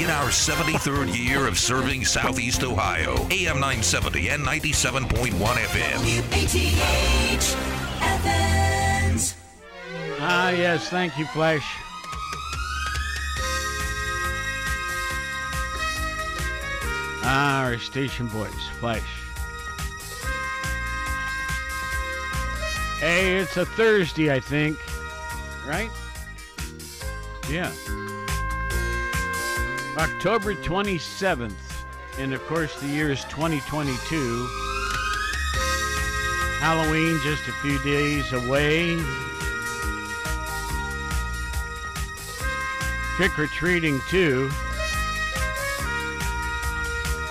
In our 73rd year of serving Southeast Ohio, AM 970 and 97.1 FM. WATH Athens. Ah, yes. Thank you, Flash. Ah, our station voice, Flash. Hey, it's a Thursday, I think. Right? Yeah. October 27th. And of course, the year is 2022. Halloween just a few days away. Trick or treating, too.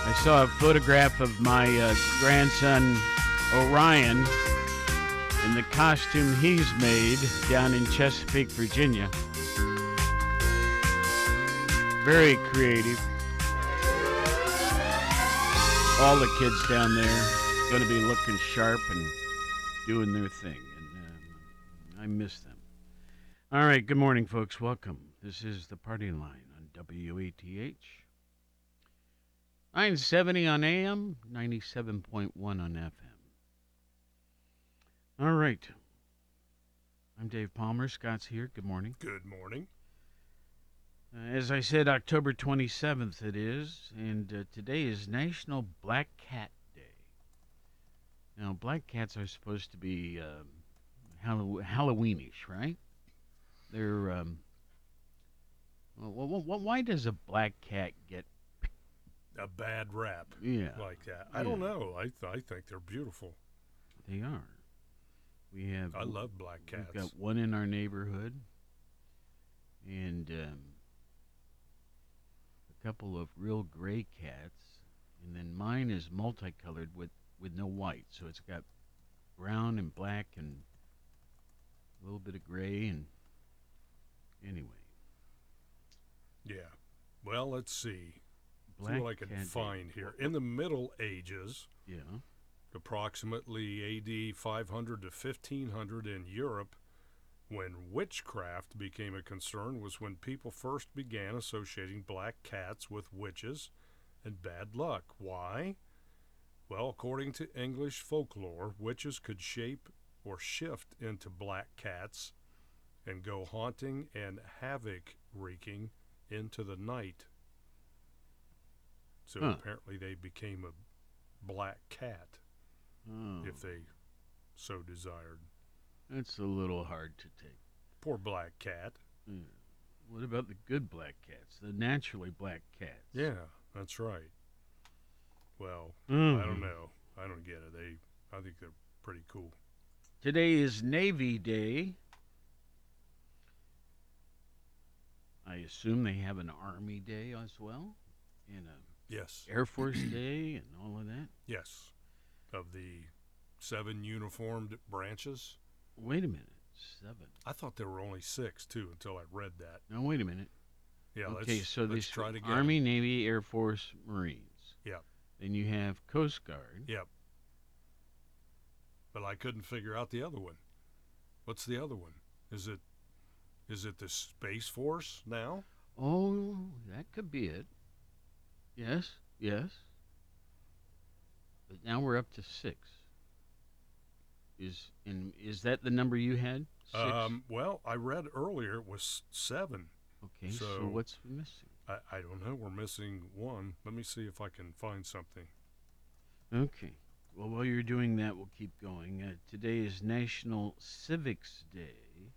I saw a photograph of my uh, grandson Orion in the costume he's made down in Chesapeake, Virginia. Very creative. All the kids down there going to be looking sharp and doing their thing, and um, I miss them. All right, good morning, folks. Welcome. This is the party line on WATH. 970 on AM, 97.1 on FM. All right. I'm Dave Palmer. Scott's here. Good morning. Good morning. Uh, as I said, October 27th it is, and uh, today is National Black Cat Day. Now, black cats are supposed to be um, Hallow- Halloweenish, right? They're. Um, well, well, well, why does a black cat get. A bad rap Yeah, like that. I don't know. I, th- I think they're beautiful. they are. We have. I love black cats. We've got one in our neighborhood, and um, couple of real gray cats, and then mine is multicolored with with no white, so it's got brown and black and a little bit of gray, and anyway, Yeah. Well, let's see. black see what I can cat find here. In the Middle Ages, Yeah. approximately AD 500 to 1500 in Europe, when witchcraft became a concern, was when people first began associating black cats with witches and bad luck. Why? Well, according to English folklore, witches could shape or shift into black cats and go haunting and havoc wreaking into the night. So Huh. apparently they became a black cat Oh, if they so desired. That's a little hard to take. Poor black cat. Yeah. What about the good black cats, the naturally black cats? Yeah, that's right. Well, Mhm. I don't know. I don't get it. They, I think they're pretty cool. Today is Navy Day. I assume they have an Army Day as well, and a Yes, Air Force Day, and all of that. yes. Of the seven uniformed branches, Wait a minute, seven. I thought there were only six too until I read that. No, wait a minute. Yeah, okay, let's, so let's try to get Army, Navy, Air Force, Marines. Yep. Then you have Coast Guard. Yep. But I couldn't figure out the other one. What's the other one? Is it, is it the Space Force now? Oh, that could be it. Yes, yes. But now we're up to six. Is and is that the number you had? Six. Um, well, I read earlier it was seven. okay. So, so- what's missing? I, I don't know. We're missing one. Let me see if I can find something. Okay. Well, while you're doing that, we'll keep going. Uh, today is National Civics Day.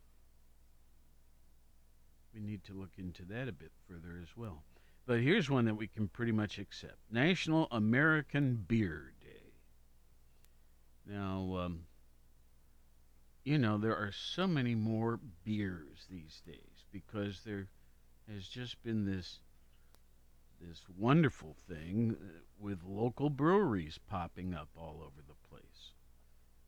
We need to look into that a bit further as well. But here's one that we can pretty much accept National American Beer Day. Now, um, you know, there are so many more beers these days because there has just been this this wonderful thing uh, with local breweries popping up all over the place.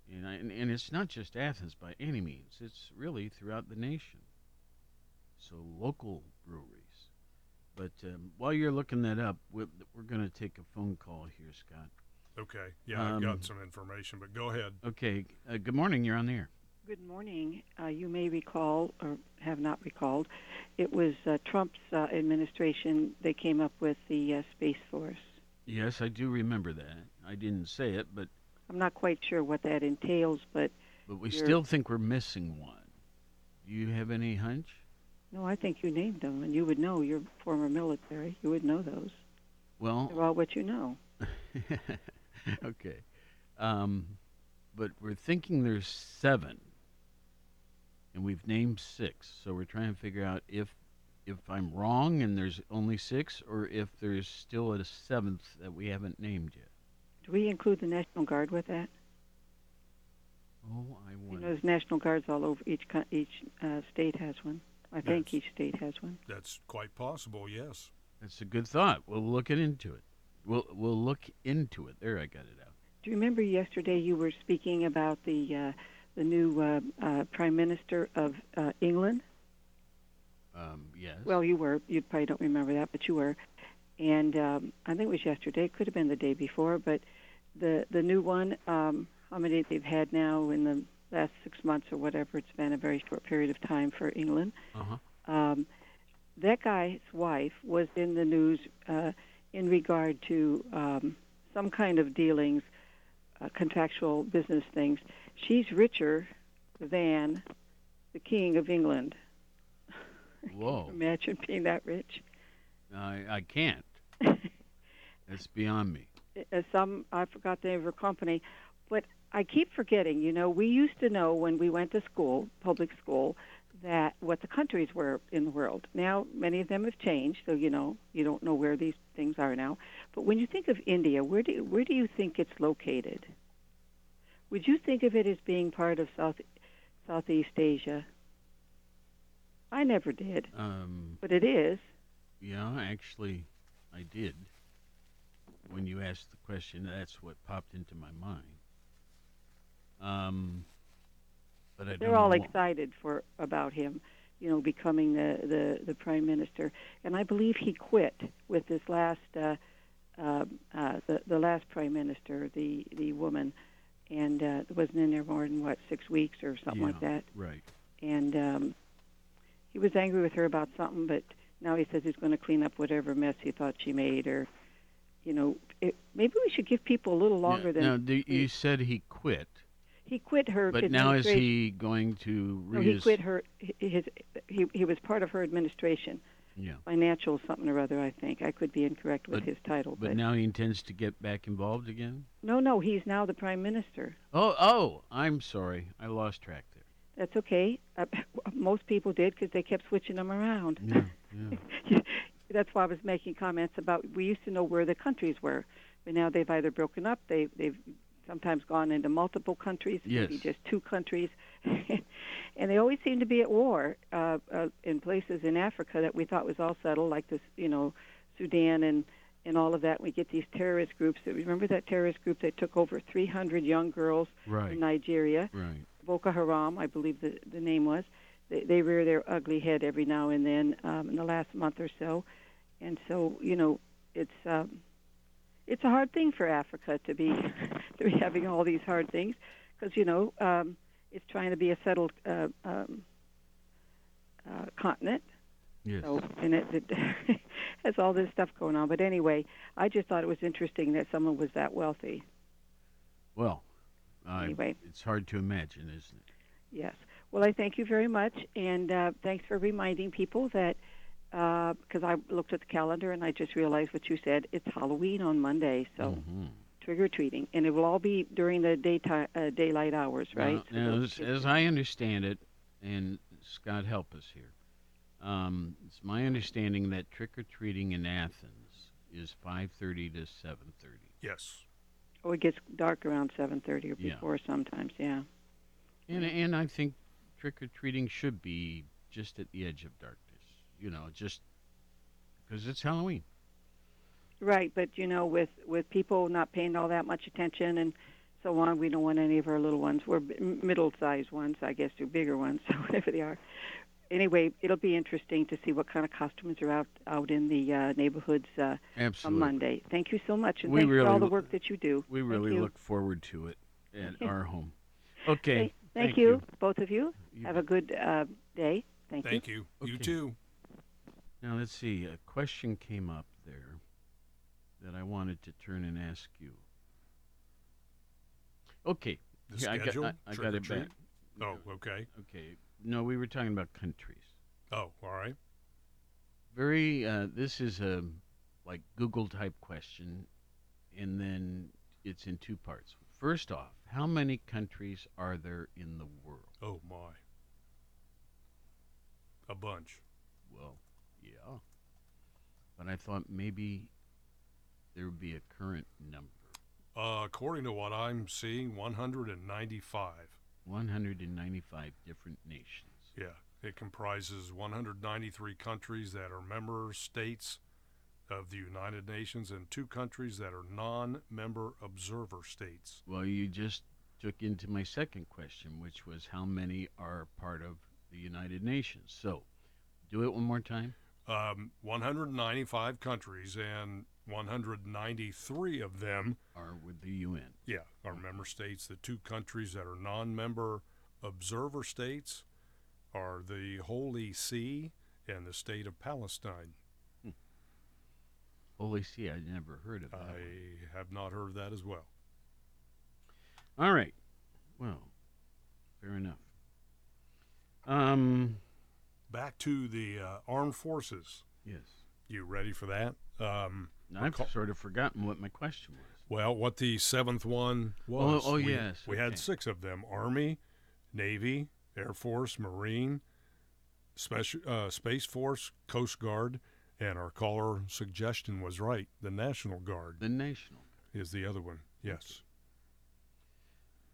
And, I, and, and it's not just Athens by any means, it's really throughout the nation. So, local breweries. But um, while you're looking that up, we're, we're going to take a phone call here, Scott. Okay. Yeah, I've Um, got some information, but go ahead. Okay, uh, good morning. You're on the air. Good morning. Uh, you may recall, or have not recalled, it was uh, Trump's uh, administration that came up with the uh, Space Force. Yes, I do remember that. I didn't say it, but I'm not quite sure what that entails, but but we still think we're missing one. Do you have any hunch? no, I think you named them, and you would know. You're former military. You would know those. Well, They're all what you know. okay. Um, but we're thinking there's seven, and we've named six. So we're trying to figure out if if I'm wrong and there's only six, or if there's still a seventh that we haven't named yet. Do we include the National Guard with that? Oh, I You know, there's National Guards all over. Each each uh, state has one. I think each state has one. That's quite possible, yes. That's a good thought. We'll look it into it. We'll we'll look into it. There, I got it out. Do you remember yesterday you were speaking about the uh, the new uh, uh, Prime Minister of uh, England? Um, yes. Well, you were. You probably don't remember that, but you were. And um, I think it was yesterday. It could have been the day before, but the the new one. Um, how many they've had now in the last six months or whatever? It's been a very short period of time for England. uh huh. Um, that guy's wife was in the news uh, in regard to um, some kind of dealings, uh, contractual business things. She's richer than the King of England. Whoa. Imagine being that rich. I I can't. That's beyond me. some I forgot the name of her company, but I keep forgetting. You know, we used to know when we went to school, public school, that what the countries were in the world. Now many of them have changed, so you know you don't know where these things are now. But when you think of India, where do you, where do you think it's located? Would you think of it as being part of South Southeast Asia? I never did, Um, but it is. yeah, actually, I did. When you asked the question, that's what popped into my mind. Um, but I They're all excited for about him, you know, becoming the, the, the prime minister. And I believe he quit with this last uh, uh, uh, the the last prime minister, the the woman, and uh, wasn't in there more than what six weeks or something like that. Right. And um, he was angry with her about something, but now he says he's going to clean up whatever mess he thought she made, or you know, it, maybe we should give people a little longer now, than now, do, you said he quit, he quit her. but now is he going to No, he quit her. His he he was part of her administration, Yeah. financial something or other. I think I could be incorrect with But- his title, But but, now he intends to get back involved again. no, no, he's now the prime minister. Oh, oh, I'm sorry, I lost track there. That's okay. Uh, most people did because they kept switching them around. Yeah, yeah. That's why I was making comments about. We used to know where the countries were, but now they've either broken up. They they've sometimes gone into multiple countries, maybe just two countries, and they always seem to be at war uh, uh, in places in Africa that we thought was all settled, like this, you know, Sudan and and all of that. We get these terrorist groups. Remember that terrorist group that took over 300 young girls Right, in Nigeria? right. Boko Haram, I believe the the name was. They, they rear their ugly head every now and then um, in the last month or so, and so you know it's um, it's a hard thing for Africa to be to be having all these hard things because you know um, it's trying to be a settled uh, um, uh, continent. Yes. So and it, it has all this stuff going on. But anyway, I just thought it was interesting that someone was that wealthy. Well, uh, Anyway. it's hard to imagine, isn't it? Yes. Well, I thank you very much, and uh, thanks for reminding people that because I looked at the calendar and I just realized what you said. It's Halloween on Monday, so Mhm. Trick or treating, and it will all be during the daytime uh, daylight hours, right? Now, So now, as, as I understand it, and Scott, help us here. Um, it's my understanding that trick or treating in Athens is 5:30 to 7:30, Yes. oh, it gets dark around seven thirty or Yeah. before sometimes. Yeah. and and I think trick or treating should be just at the edge of darkness. You know, just because it's Halloween. Right, but you know, with with people not paying all that much attention and so on, we don't want any of our little ones. We're middle-sized ones, I guess, or bigger ones, so whatever they are. Anyway, it'll be interesting to see what kind of costumes are out out in the uh, neighborhoods uh, on Absolutely. Monday. Thank you so much, and We thanks really for all the lo- work that you do. We Thank really you. look forward to it at our home. Okay, Hey, Thank, Thank you, you. both of you. You Have a good uh, day. Thank, you. Thank you. You Okay. too. Now let's see. A question came up there that I wanted to turn and ask you. Okay. The here, I got, schedule? I, I got it treat? back. Oh, okay. Okay. No, we were talking about countries. Oh, all right. Very. Uh, this is a like Google type question, and then it's in two parts. First off, how many countries are there in the world? Oh my. A bunch. Well, yeah. But I thought maybe there would be a current number. Uh, according to what I'm seeing, 195. 195 different nations. Yeah, it comprises 193 countries that are member states of the United Nations and two countries that are non-member observer states. Well, you just took into my second question, which was how many are part of the United Nations. So, do it one more time. Um, 195 countries and 193 of them, Are with the UN. yeah, are member states. The two countries that are non-member observer states are the Holy See and the state of Palestine. Holy See, I never heard of that. one. I have not heard of that as well. All right. Well, fair enough. Um, Back to the uh, armed forces. yes. You ready for that? Um, I've Recall- sort of forgotten what my question was. well, what the seventh one was. oh, we, yes, We okay. had six of them: Army, Navy, Air Force, Marine, Special uh, Space Force, Coast Guard, and our caller suggestion was right. The National Guard The national. is the other one. Yes.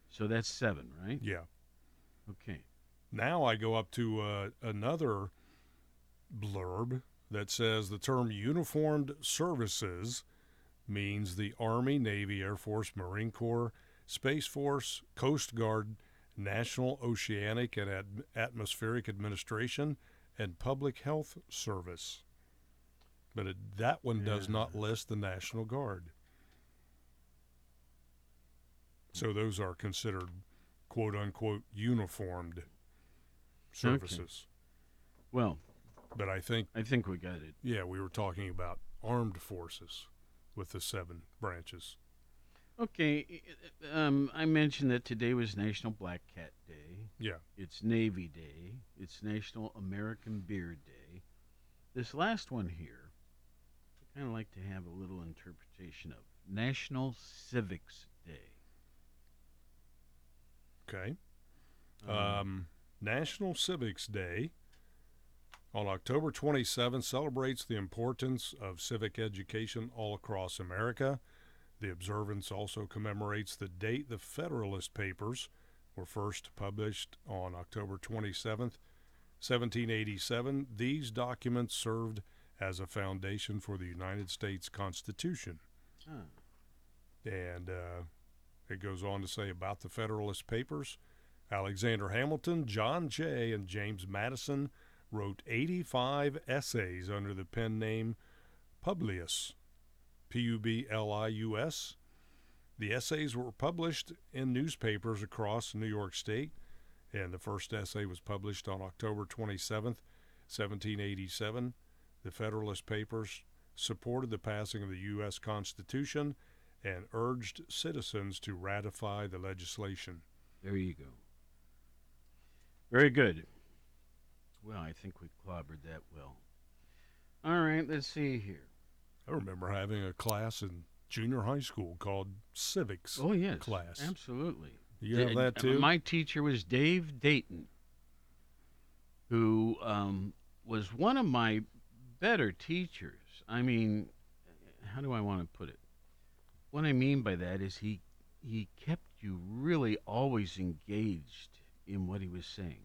So that's seven, right? Yeah. Okay. Now I go up to uh, another blurb that says the term uniformed services means the Army, Navy, Air Force, Marine Corps, Space Force, Coast Guard, National Oceanic and Ad- Atmospheric Administration, and Public Health Service. But it, that one does not list the National Guard. So those are considered quote unquote uniformed services. Well, But I think, I think we got it. yeah, we were talking about armed forces with the seven branches. Okay. Um, I mentioned that today was National Black Cat Day. Yeah. It's Navy Day. It's National American Beard Day. This last one here, I kind of like to have a little interpretation of National Civics Day. Okay. Um, National Civics Day on October 27 celebrates the importance of civic education all across America. The observance also commemorates the date the Federalist Papers were first published on October 27th, 1787. These documents served as a foundation for the United States Constitution. And uh, it goes on to say about the Federalist Papers Alexander Hamilton, John Jay, and James Madison wrote 85 essays under the pen name Publius, P U B L I U S. The essays were published in newspapers across New York State, and the first essay was published on October 27, 1787. The Federalist Papers supported the passing of the U.S. Constitution and urged citizens to ratify the legislation. there you go. Very good. Well, I think we clobbered that well. All right, let's see here. I remember having a class in junior high school called civics. Oh, yes. class. Absolutely. You have that too? My teacher was Dave Dayton, who um, was one of my better teachers. I mean, how do I want to put it? What I mean by that is he he kept you really always engaged in what he was saying.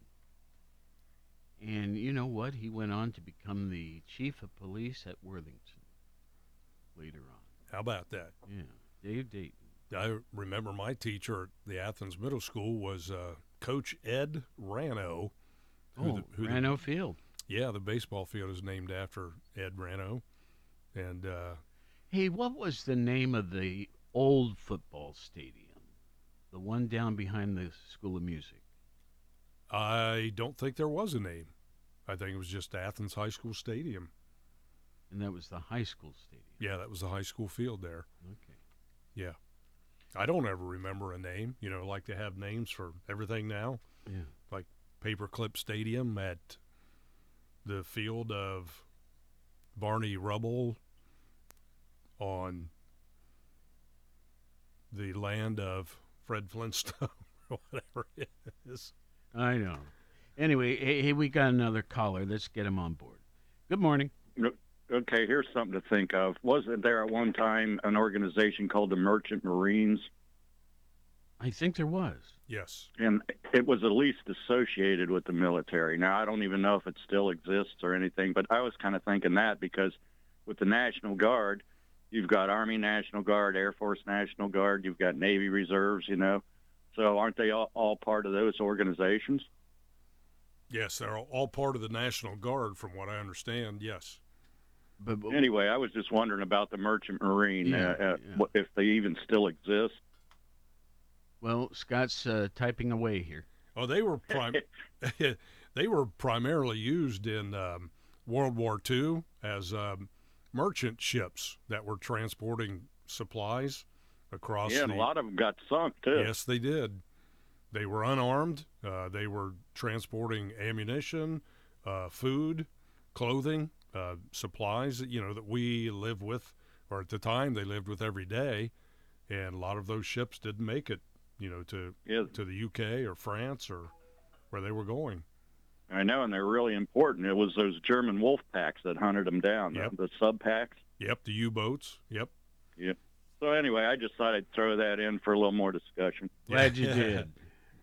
And you know what? He went on to become the chief of police at Worthington later on. How about that? Yeah, Dave Dayton. I remember my teacher at the Athens Middle School was uh, Coach Ed Rano. who Oh, the- who the- Field. Yeah, the baseball field is named after Ed Rano. And uh, Hey, what was the name of the old football stadium? The one down behind the School of Music. I don't think there was a name. I think it was just Athens High School Stadium. And that was the high school stadium. Yeah, that was the high school field there. Okay. Yeah. I don't ever remember a name. You know, like they have names for everything now. Yeah. Like Paperclip Stadium at the field of Barney Rubble on the land of Fred Flintstone or whatever it is. I know. Anyway, hey, hey, we got another caller. Let's get him on board. Good morning. Okay, here's something to think of. Wasn't there at one time an organization called the Merchant Marines? I think there was. Yes. And it was at least associated with the military. Now, I don't even know if it still exists or anything, but I was kind of thinking that because with the National Guard, you've got Army National Guard, Air Force National Guard, you've got Navy Reserves, you know. So aren't they all, all part of those organizations? Yes, they're all- all part of the National Guard, from what I understand. Yes. But, but Anyway, I was just wondering about the Merchant Marine, Yeah, uh, uh, yeah. if they even still exist. well, Scott's uh, typing away here. Oh, they were prim- they were primarily used in um, World War II as um, merchant ships that were transporting supplies across Yeah, the a lot of them got sunk, too. Yes, they did. They were unarmed. Uh, they were transporting ammunition, uh, food, clothing, uh, supplies that you know that we live with, or at the time they lived with every day. And a lot of those ships didn't make it, you know, to Yeah, to the UK or France or where they were going. I know, and they're really important. It was those German wolf packs that hunted them down, Yep. the, the sub packs. Yep, the U-boats. Yep. Yep. So anyway, I just thought I'd throw that in for a little more discussion. Glad you did.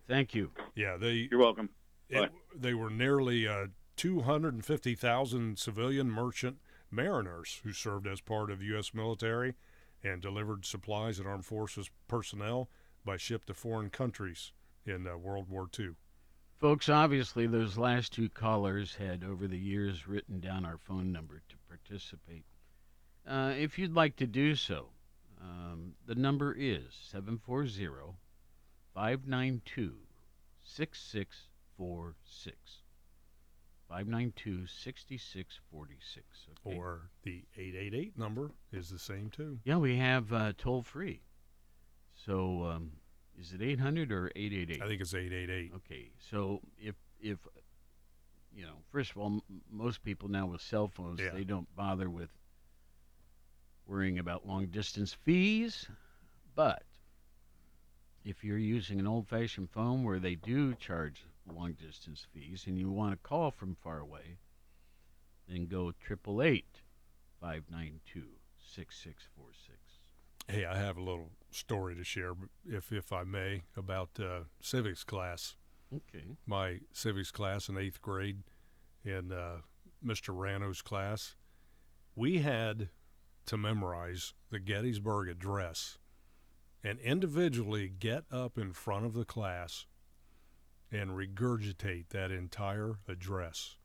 Thank you. Yeah, they You're welcome. it, they were nearly uh, 250,000 civilian merchant mariners who served as part of U.S. military and delivered supplies and armed forces personnel by ship to foreign countries in uh, World War II. Folks, obviously, those last two callers had over the years written down our phone number to participate. Uh, if you'd like to do so, um, the number is 740 592 6646. 592 6646. Or the 888 number is the same too. Yeah, we have uh, toll free. So, um, is it 800 or 888? I think it's 888. Okay, so if if you know, first of all, m- most people now with cell phones, Yeah. they don't bother with worrying about long distance fees, but if you're using an old-fashioned phone where they do charge long distance fees and you want to call from far away, then go triple eight five nine two six six four six. Hey, I have a little story to share, if if I may, about uh, civics class. Okay. my civics class in eighth grade in uh, Mr. Rano's class, we had to memorize the Gettysburg Address and individually get up in front of the class and regurgitate that entire address.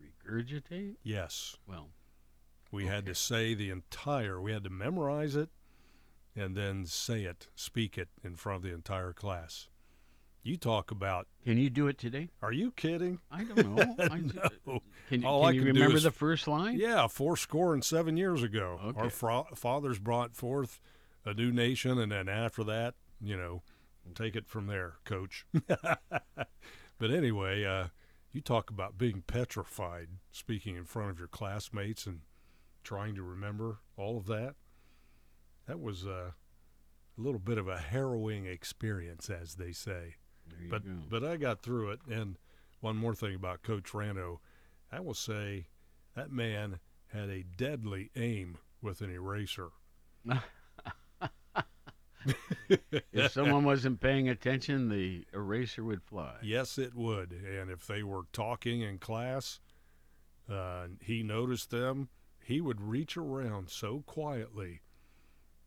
Regurgitate? Yes, Well, we had to say the entire, we had to memorize it and then say it, speak it in front of the entire class. You talk about, can you do it today? are you kidding? I don't know. I, No. Can, All can I you can remember is- the first line? Yeah, four score and seven years ago. Okay. Our fra- fathers brought forth a new nation, and then after that, you know, take it from there, coach. but anyway, uh, you talk about being petrified speaking in front of your classmates and trying to remember all of that. That was uh, a little bit of a harrowing experience, as they say but go. but I got through it. And one more thing about Coach Rano, I will say that man had a deadly aim with an eraser. if someone wasn't paying attention, the eraser would fly. Yes, it would. And if they were talking in class, uh, he noticed them, he would reach around so quietly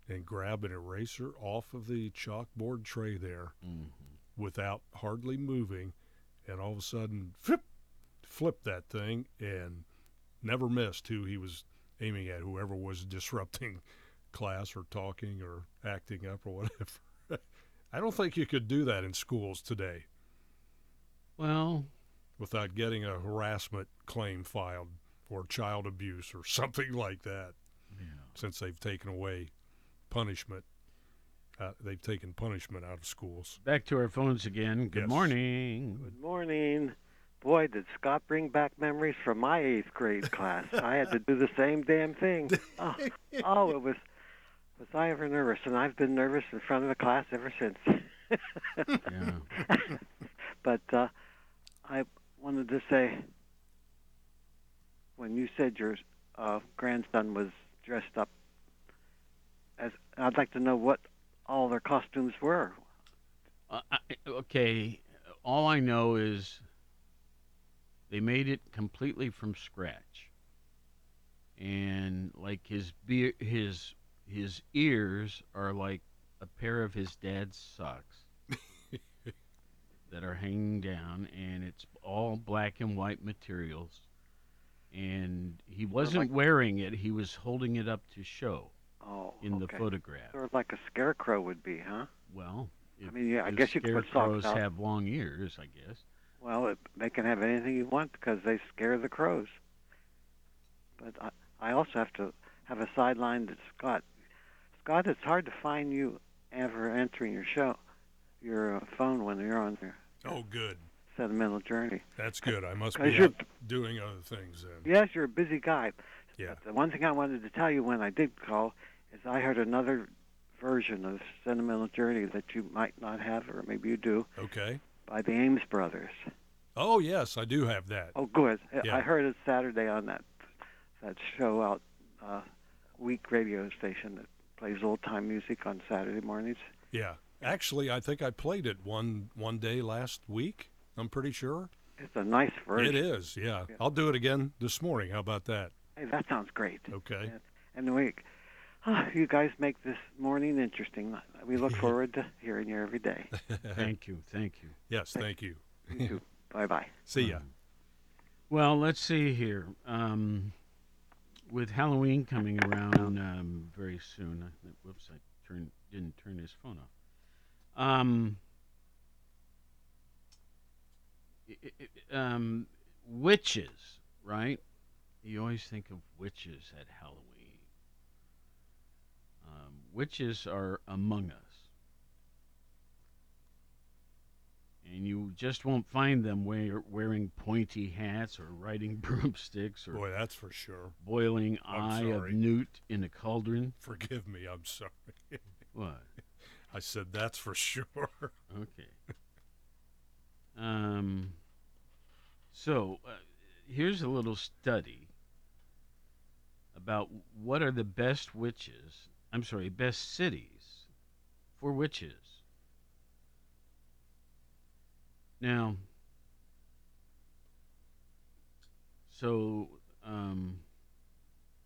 and grab an eraser off of the chalkboard tray there Mhm. Without hardly moving, and all of a sudden, flip, flip that thing, and never missed who he was aiming at, whoever was disrupting class or talking or acting up or whatever. I don't think you could do that in schools today. Well, without getting a harassment claim filed or child abuse or something like that. Since they've taken away punishment, uh, they've taken punishment out of schools. back to our phones again. Good Yes. morning. Good morning. Boy, did Scott bring back memories from my eighth grade class. I had to do the same damn thing. Oh, oh, it was was I ever nervous? And I've been nervous in front of the class ever since. Yeah. but uh, I wanted to say, when you said your uh, grandson was dressed up, as I'd like to know what all their costumes were. Uh, I, okay, all I know is they made it completely from scratch, and like his be- his his ears are like a pair of his dad's socks that are hanging down, and it's all black and white materials. And he wasn't like- wearing it; he was holding it up to show Oh, in the photograph. Sort of like a scarecrow would be, huh? Well, I mean, yeah, I guess you could put socks scarecrows have long ears, I guess. Well, it, they can have anything you want because they scare the crows. But I, I also have to have a sideline to Scott. Scott, it's hard to find you ever entering your show, your uh, phone when you're on your Oh, good. sentimental journey. That's good. I must be you're- doing other things then. Yes, you're a busy guy. Yeah. But the one thing I wanted to tell you when I did call is I heard another version of Sentimental Journey that you might not have, or maybe you do, Okay. by the Ames Brothers. Oh, yes, I do have that. Oh, good. I- Yeah. I heard it Saturday on that that show out uh, week radio station that plays old time music on Saturday mornings. Yeah. Actually, I think I played it one one day last week. I'm pretty sure. It's a nice version. It is. Yeah. Yeah. I'll do it again this morning. How about that? Hey, that sounds great. Okay. And we, ah, you guys make this morning interesting. We look forward to hearing you every day. Thank you, thank you. Yes, thank you. You. Bye bye. See ya. Well, let's see here. Um, with Halloween coming around um, very soon, I, whoops, I turned didn't turn his phone off. Um, i- i- um, witches, right? You always think of witches at Halloween. Um, witches are among us. And you just won't find them wear, wearing pointy hats or riding broomsticks or Boy, that's for sure. boiling eye of newt in a cauldron. Forgive me. I'm sorry. What? I said that's for sure. Okay. Um. So uh, here's a little study about what are the best witches. I'm sorry, best cities for witches. Now. So, um,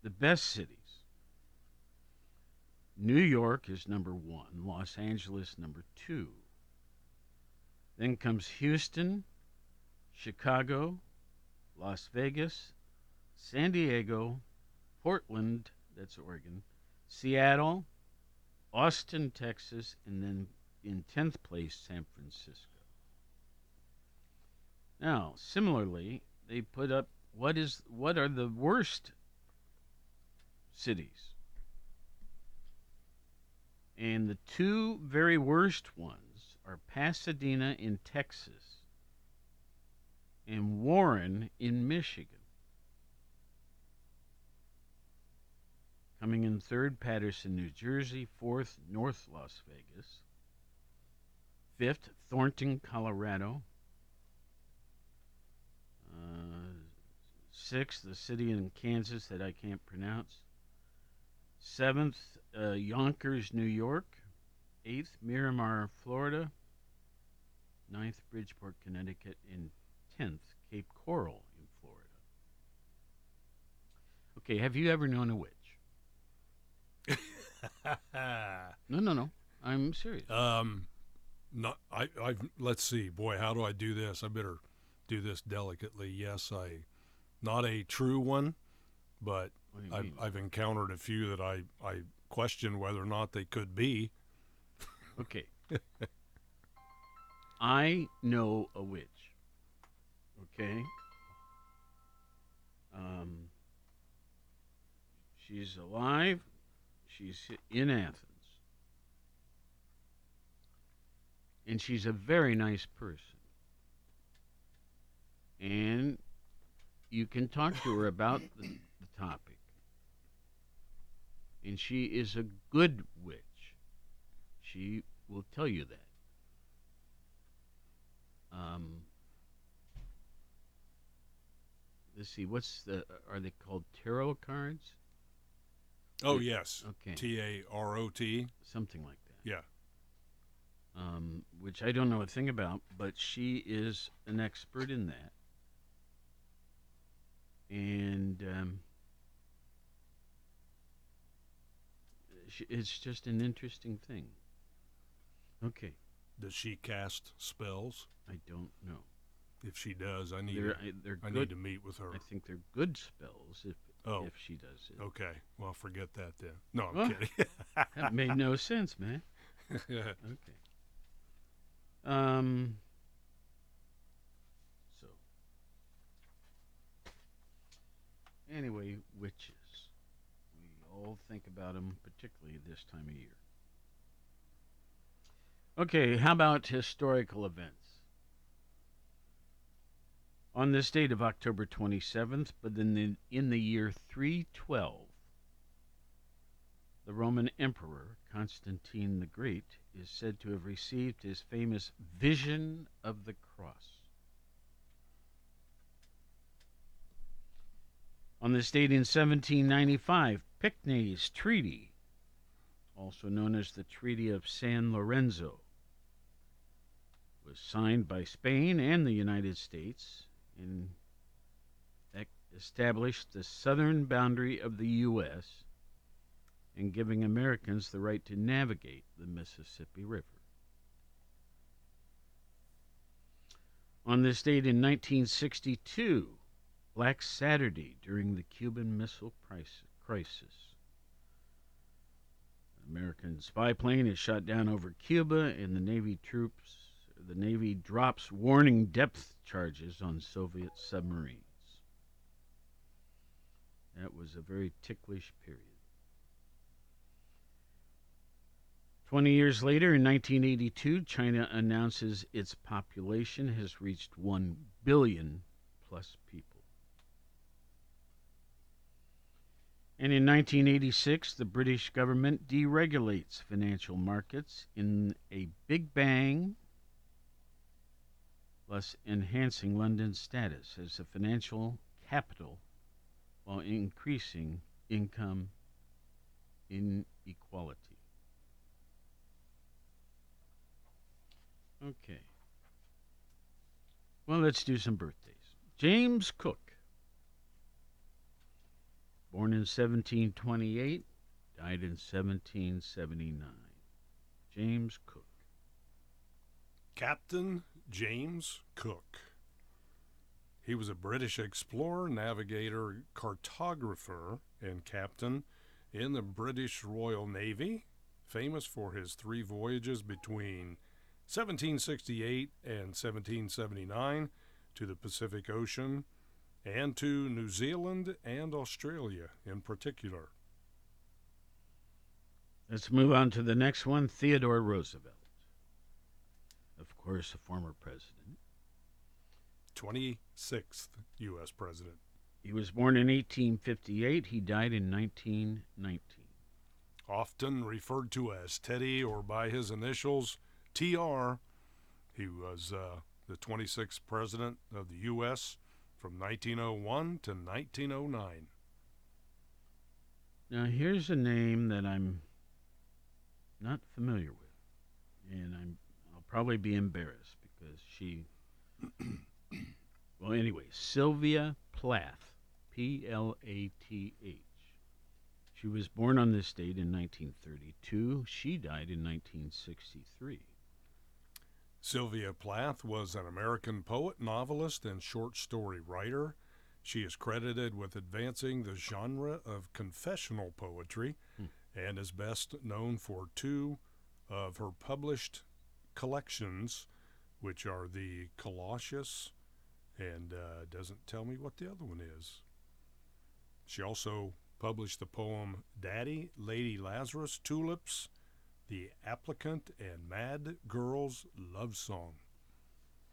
the best cities. New York is number one, Los Angeles number two. Then comes Houston, Chicago, Las Vegas, San Diego, Portland, that's Oregon, Seattle, Austin, Texas, and then in 10th place, San Francisco. Now, similarly, they put up what is what are the worst cities? And the two very worst ones are Pasadena in Texas and Warren in Michigan. Coming in third, Paterson, New Jersey. Fourth, North Las Vegas. Fifth, Thornton, Colorado. Uh, sixth, the city in Kansas that I can't pronounce. Seventh, uh, Yonkers, New York. Eighth, Miramar, Florida. Ninth, Bridgeport, Connecticut. And tenth, Cape Coral in Florida. Okay, have you ever known a witch? No, no, no. I'm serious. um, not I. I let's see. Boy, how do I do this? I better do this delicately. Yes, I, not a true one, but What do you I've mean? I've encountered a few that I I question whether or not they could be. Okay. I know a witch. Okay. Um, she's alive. She's in Athens. And she's a very nice person. And you can talk to her about the, the topic. And she is a good witch. She will tell you that. Um, let's see, what's the, are they called tarot cards? Oh yes, Okay. T A R O T. Something like that. Yeah. um, which I don't know a thing about, but she is an expert in that. And um, it's just an interesting thing. Okay, Does she cast spells? I don't know. If she does, I need They're, to, I, they're I good. need to meet with her. I think they're good spells if Oh. if she does it. Okay. Well, forget that then. No, I'm Well, kidding. That made no sense, man. Okay. Um. So. Anyway, witches. We all think about them, particularly this time of year. Okay, how about historical events? On this date of October 27th, but in the, in the year 312, the Roman Emperor Constantine the Great is said to have received his famous Vision of the Cross. On this date in 1795, Pinckney's Treaty, also known as the Treaty of San Lorenzo, was signed by Spain and the United States and established the southern boundary of the U.S and giving Americans the right to navigate the Mississippi River. On this date in 1962, Black Saturday during the Cuban Missile Crisis. An American spy plane is shot down over Cuba, and the Navy troops, the Navy drops warning depth charges on Soviet submarines. That was a very ticklish period. 20 years later, in 1982, China announces its population has reached 1 billion plus people. And in 1986, the British government deregulates financial markets in a big bang, thus enhancing London's status as a financial capital while increasing income inequality. Okay. Well, let's do some birthdays. James Cook. Born in 1728, died in 1779. James Cook. Captain James Cook. He was a British explorer, navigator, cartographer, and captain in the British Royal Navy, famous for his three voyages between 1768 and 1779 to the Pacific Ocean and to New Zealand and Australia in particular. Let's move on to the next one Theodore Roosevelt. Of course, a former president. 26th U.S. President. He was born in 1858. He died in 1919. often referred to as Teddy or by his initials TR. He was uh, the 26th president of the U.S. from 1901 to 1909. Now, here's a name that I'm not familiar with, and I'm probably be embarrassed because she. well, anyway, Sylvia Plath, P L A T H. She was born on this date in 1932. She died in 1963. Sylvia Plath was an American poet, novelist, and short story writer. She is credited with advancing the genre of confessional poetry hmm. and is best known for two of her published collections, which are the Colossus and uh, doesn't tell me what the other one is. She also published the poem Daddy, Lady Lazarus, Tulips, The Applicant, and Mad Girl's Love Song.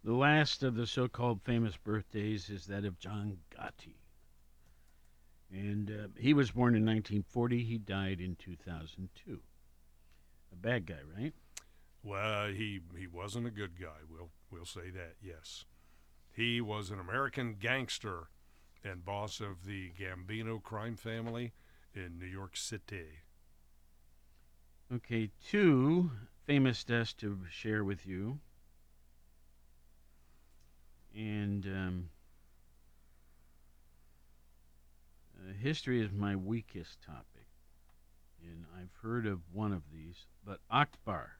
The last of the so called famous birthdays is that of John Gotti. And uh, he was born in 1940. He died in 2002. A bad guy, right? Well, he he wasn't a good guy. We'll we'll say that. Yes, he was an American gangster and boss of the Gambino crime family in New York City. Okay, two famous deaths to share with you. And um, uh, history is my weakest topic. And I've heard of one of these, but Akbar,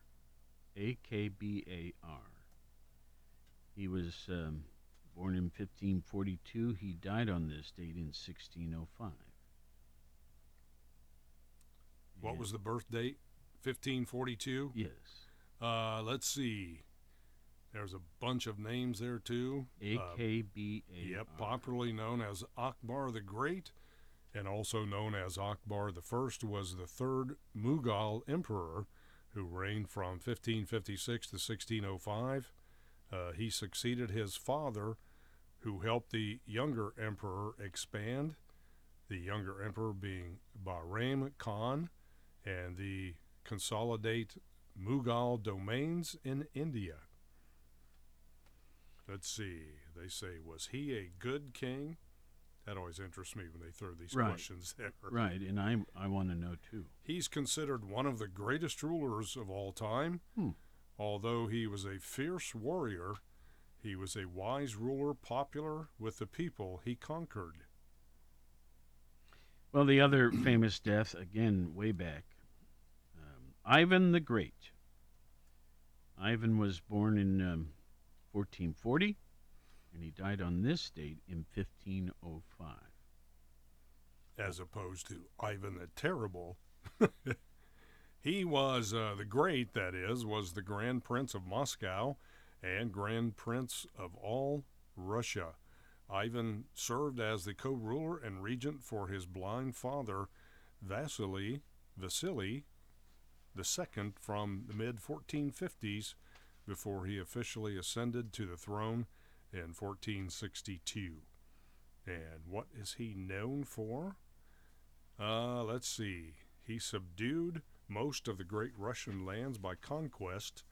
A K B A R. He was um, born in 1542. He died on this date in 1605. What And- was the birth date? 1542. Yes. Uh, let's see. There's a bunch of names there too. A Uh, K B A R. Yep, popularly known as Akbar the Great, and also known as Akbar the First, was the third Mughal emperor who reigned from 1556 to 1605. Uh, he succeeded his father, who helped the younger emperor expand. The younger emperor being Bairam Khan, and the consolidate Mughal domains in India. Let's see. They say, was he a good king? That always interests me when they throw these Right. questions there. Right, and I I want to know too. He's considered one of the greatest rulers of all time. Hmm. Although he was a fierce warrior, he was a wise ruler, popular with the people he conquered. Well, the other famous death, again, way back, um, Ivan the Great. Ivan was born in um, 1440, and he died on this date in 1505. as opposed to Ivan the Terrible. he was uh, the great, that is, was the Grand Prince of Moscow and Grand Prince of all Russia. Ivan served as the co-ruler and regent for his blind father, Vasily Vasily II, from the mid 1450s before he officially ascended to the throne in 1462. And what is he known for? Uh, let's see. He subdued most of the great Russian lands by conquest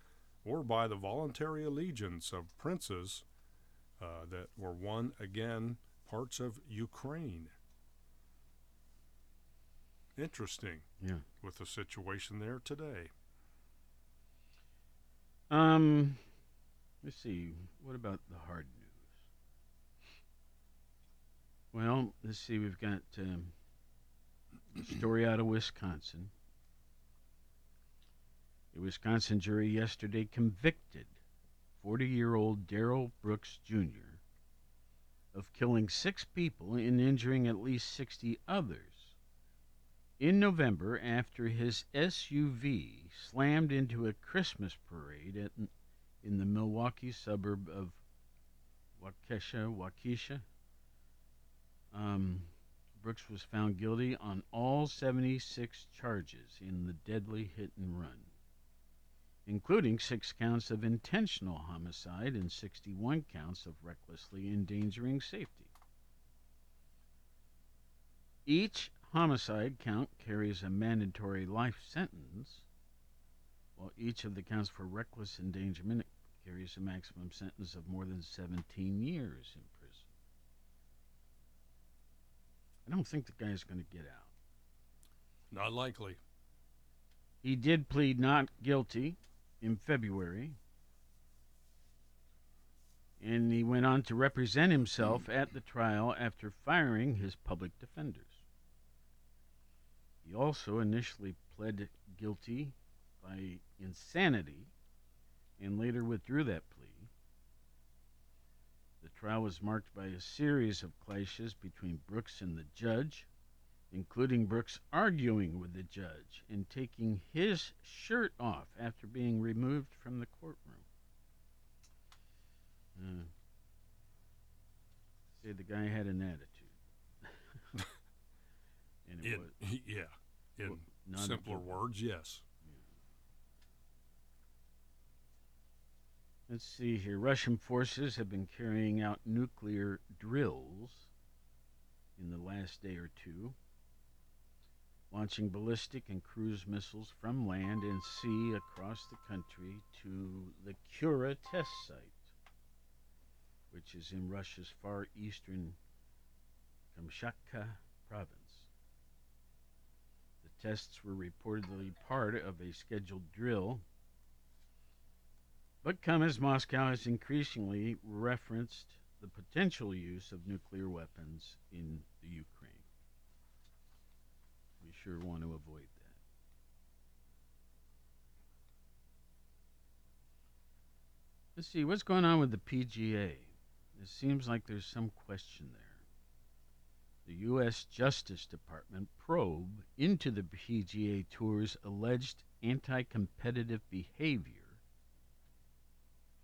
or by the voluntary allegiance of princes uh, that were won again parts of Ukraine. Interesting Yeah. with the situation there today. Um, let's see. What about the hard news? Well, let's see. We've got um, a story out of Wisconsin. A Wisconsin jury yesterday convicted 40 year old Darrell Brooks Jr. of killing six people and injuring at least 60 others in November after his SUV slammed into a Christmas parade at, in the Milwaukee suburb of Waukesha, Waukesha. Um, Brooks was found guilty on all 76 charges in the deadly hit and run, including six counts of intentional homicide and 61 counts of recklessly endangering safety. Each homicide count carries a mandatory life sentence, while each of the counts for reckless endangerment carries a maximum sentence of more than 17 years in prison. I don't think the guy's going to get out. Not likely. He did plead not guilty in February, and he went on to represent himself at the trial after firing his public defenders. He also initially pled guilty by insanity and later withdrew that plea. The trial was marked by a series of clashes between Brooks and the judge, including Brooks arguing with the judge and taking his shirt off after being removed from the courtroom. Uh, Say the guy had an attitude. and it In, was yeah, in Well, simpler words, yes. Let's see here. Russian forces have been carrying out nuclear drills in the last day or two, launching ballistic and cruise missiles from land and sea across the country to the Kura test site, which is in Russia's far eastern Kamchatka province. The tests were reportedly part of a scheduled drill but come as Moscow has increasingly referenced the potential use of nuclear weapons in the Ukraine. We sure want to avoid that. Let's see, what's going on with the PGA? It seems like there's some question there. The U.S. Justice Department probe into the PGA Tour's alleged anti competitive behavior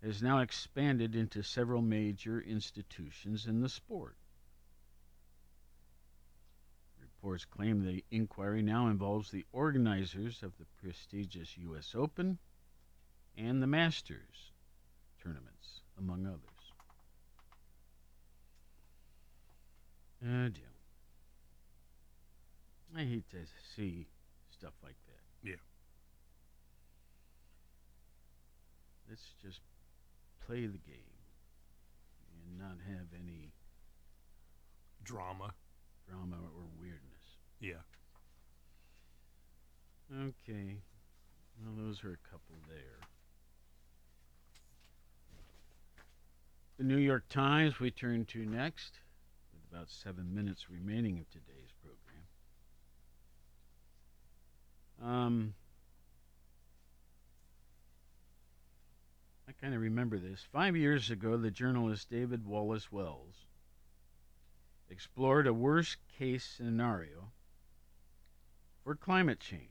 has now expanded into several major institutions in the sport. Reports claim the inquiry now involves the organizers of the prestigious U.S. Open and the Masters tournaments, among others. Oh dear. I hate to see stuff like that. Yeah. Let's just play the game and not have any Drama, drama or weirdness. yeah. Okay. Well, those are a couple there. The New York Times we turn to next, with about seven minutes remaining of today's program. Um, kind of remember this. Five years ago, the journalist David Wallace Wells explored a worst case scenario for climate change,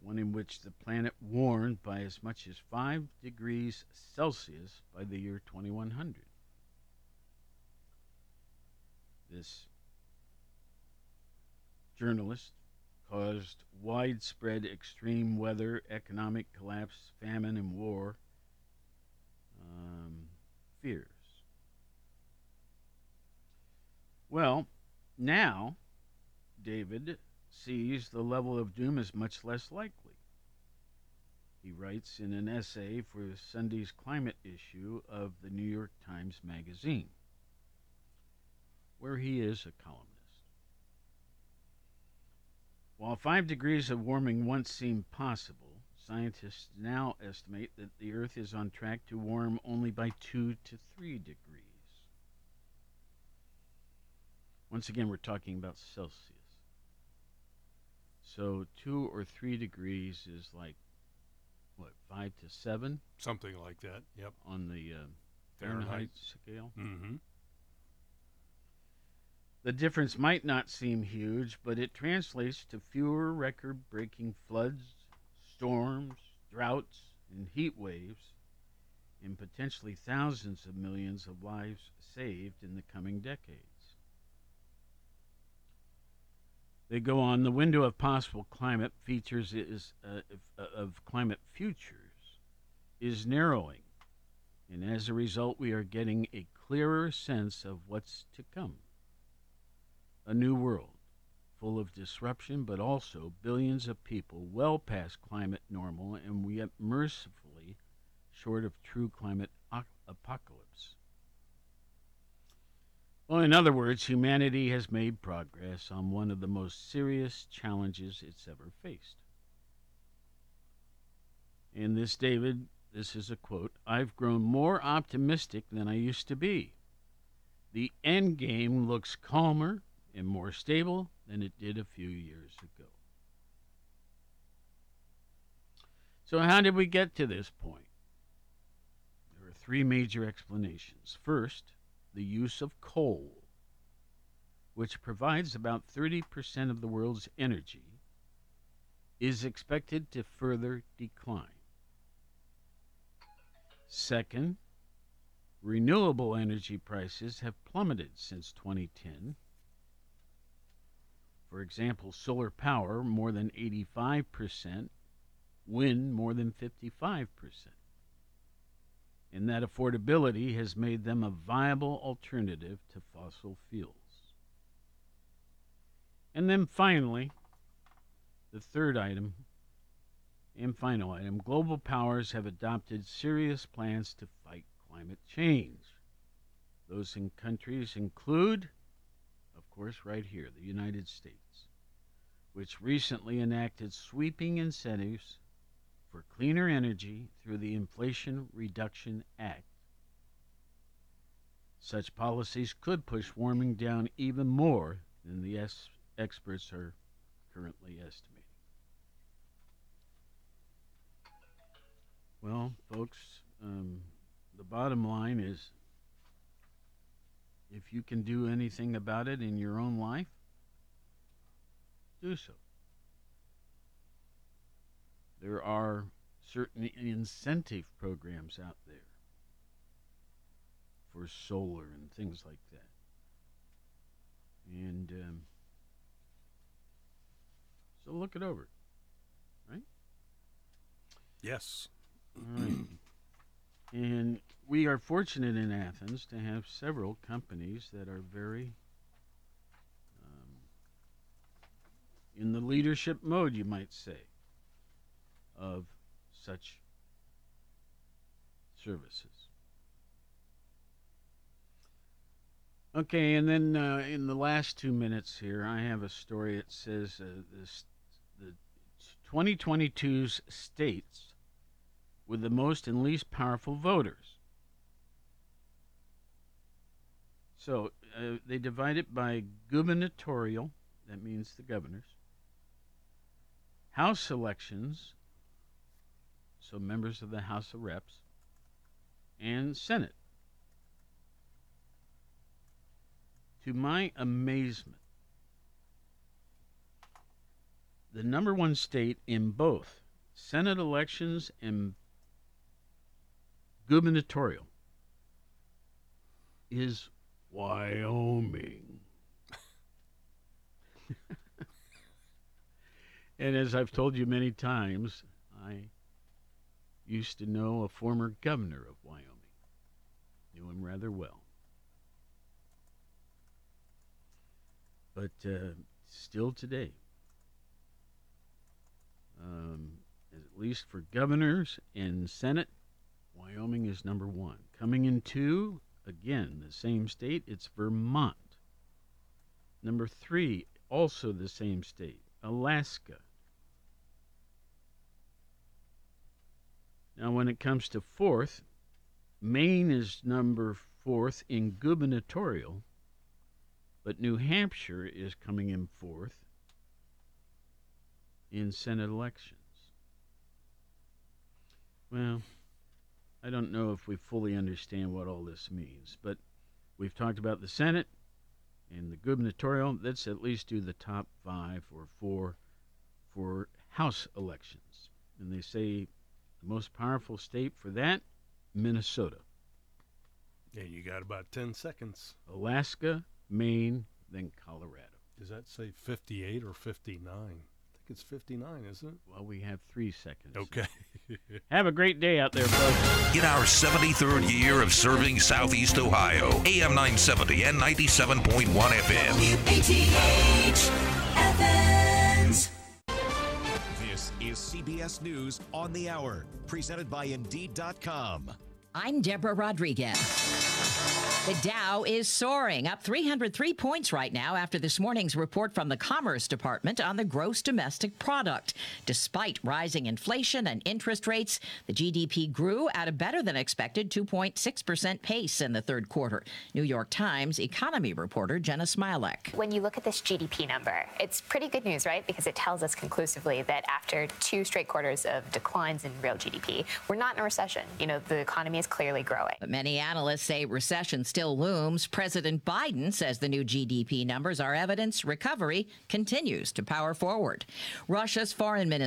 one in which the planet warmed by as much as 5 degrees Celsius by the year 2100. This journalist caused widespread extreme weather, economic collapse, famine, and war um, fears. Well, now David sees the level of doom as much less likely. He writes in an essay for Sunday's climate issue of the New York Times Magazine, where he is a columnist. While five degrees of warming once seemed possible, scientists now estimate that the Earth is on track to warm only by two to three degrees. Once again, we're talking about Celsius. So two or three degrees is like, what, five to seven Something like that. Yep. on the uh, Fahrenheit Fahrenheit. scale? Mm-hmm. The difference might not seem huge, but it translates to fewer record breaking floods, storms, droughts, and heat waves, and potentially thousands of millions of lives saved in the coming decades. They go on. The window of possible climate features is uh, of- of climate futures is narrowing, and as a result, we are getting a clearer sense of what's to come. A new world, full of disruption, but also billions of people well past climate normal, and we yet mercifully short of true climate apocalypse. Well, in other words, humanity has made progress on one of the most serious challenges it's ever faced. In this, David, this is a quote I've grown more optimistic than I used to be. The end game looks calmer and more stable than it did a few years ago. So, how did we get to this point? There are three major explanations. First, the use of coal, which provides about 30% of the world's energy, is expected to further decline. Second, Renewable energy prices have plummeted since 2010. For example, solar power more than 85%, wind more than 55%. And that affordability has made them a viable alternative to fossil fuels. And then finally, the third item and final item global powers have adopted serious plans to fight climate change. Those in countries include, of course, right here, the United States, which recently enacted sweeping incentives for cleaner energy through the Inflation Reduction Act. Such policies could push warming down even more than the experts are currently estimating. Well, folks, um, the bottom line is if you can do anything about it in your own life, do so. There are certain incentive programs out there for solar and things like that. And um, so look it over. Right? Yes. All right. And we are fortunate in Athens to have several companies that are very in the leadership mode, you might say, of such services. Okay, and then uh, in the last two minutes here, I have a story. It says uh, this, the 2022's states with the most and least powerful voters. So uh, they divide it by gubernatorial, that means the governors, House elections, so members of the House of Reps, and Senate. To my amazement, the number one state in both Senate elections and gubernatorial is Wyoming. and as I've told you many times, I used to know a former governor of Wyoming. Knew him rather well. But uh, still today, um, at least for governors and Senate, Wyoming is number one. Coming in two, again, the same state, it's Vermont. Number three, also the same state, Alaska. Now, when it comes to fourth, Maine is number fourth in gubernatorial, but New Hampshire is coming in fourth in Senate elections. Well, I don't know if we fully understand what all this means, but we've talked about the Senate and the gubernatorial. Let's at least do the top five or four for House elections. And they say the most powerful state for that, Minnesota. Yeah, you got about 10 seconds. Alaska, Maine, then Colorado. Does that say 58 or 59? I think it's 59, isn't it? Well, we have three seconds. Okay. Have a great day out there, folks. In our 73rd year of serving Southeast Ohio, AM 970 and 97.1 FM. WATH is CBS News on the Hour, presented by Indeed.com. I'm Deborah Rodriguez. The Dow is soaring, up 303 points right now after this morning's report from the Commerce Department on the gross domestic product. Despite rising inflation and interest rates, the GDP grew at a better than expected 2.6% pace in the third quarter. New York Times economy reporter Jeanna Smialek. When you look at this GDP number, it's pretty good news, right? Because it tells us conclusively that after two straight quarters of declines in real GDP, we're not in a recession. You know, the economy is clearly growing. But many analysts say recession still looms. President Biden says the new GDP numbers are evidence recovery continues to power forward. Russia's foreign minister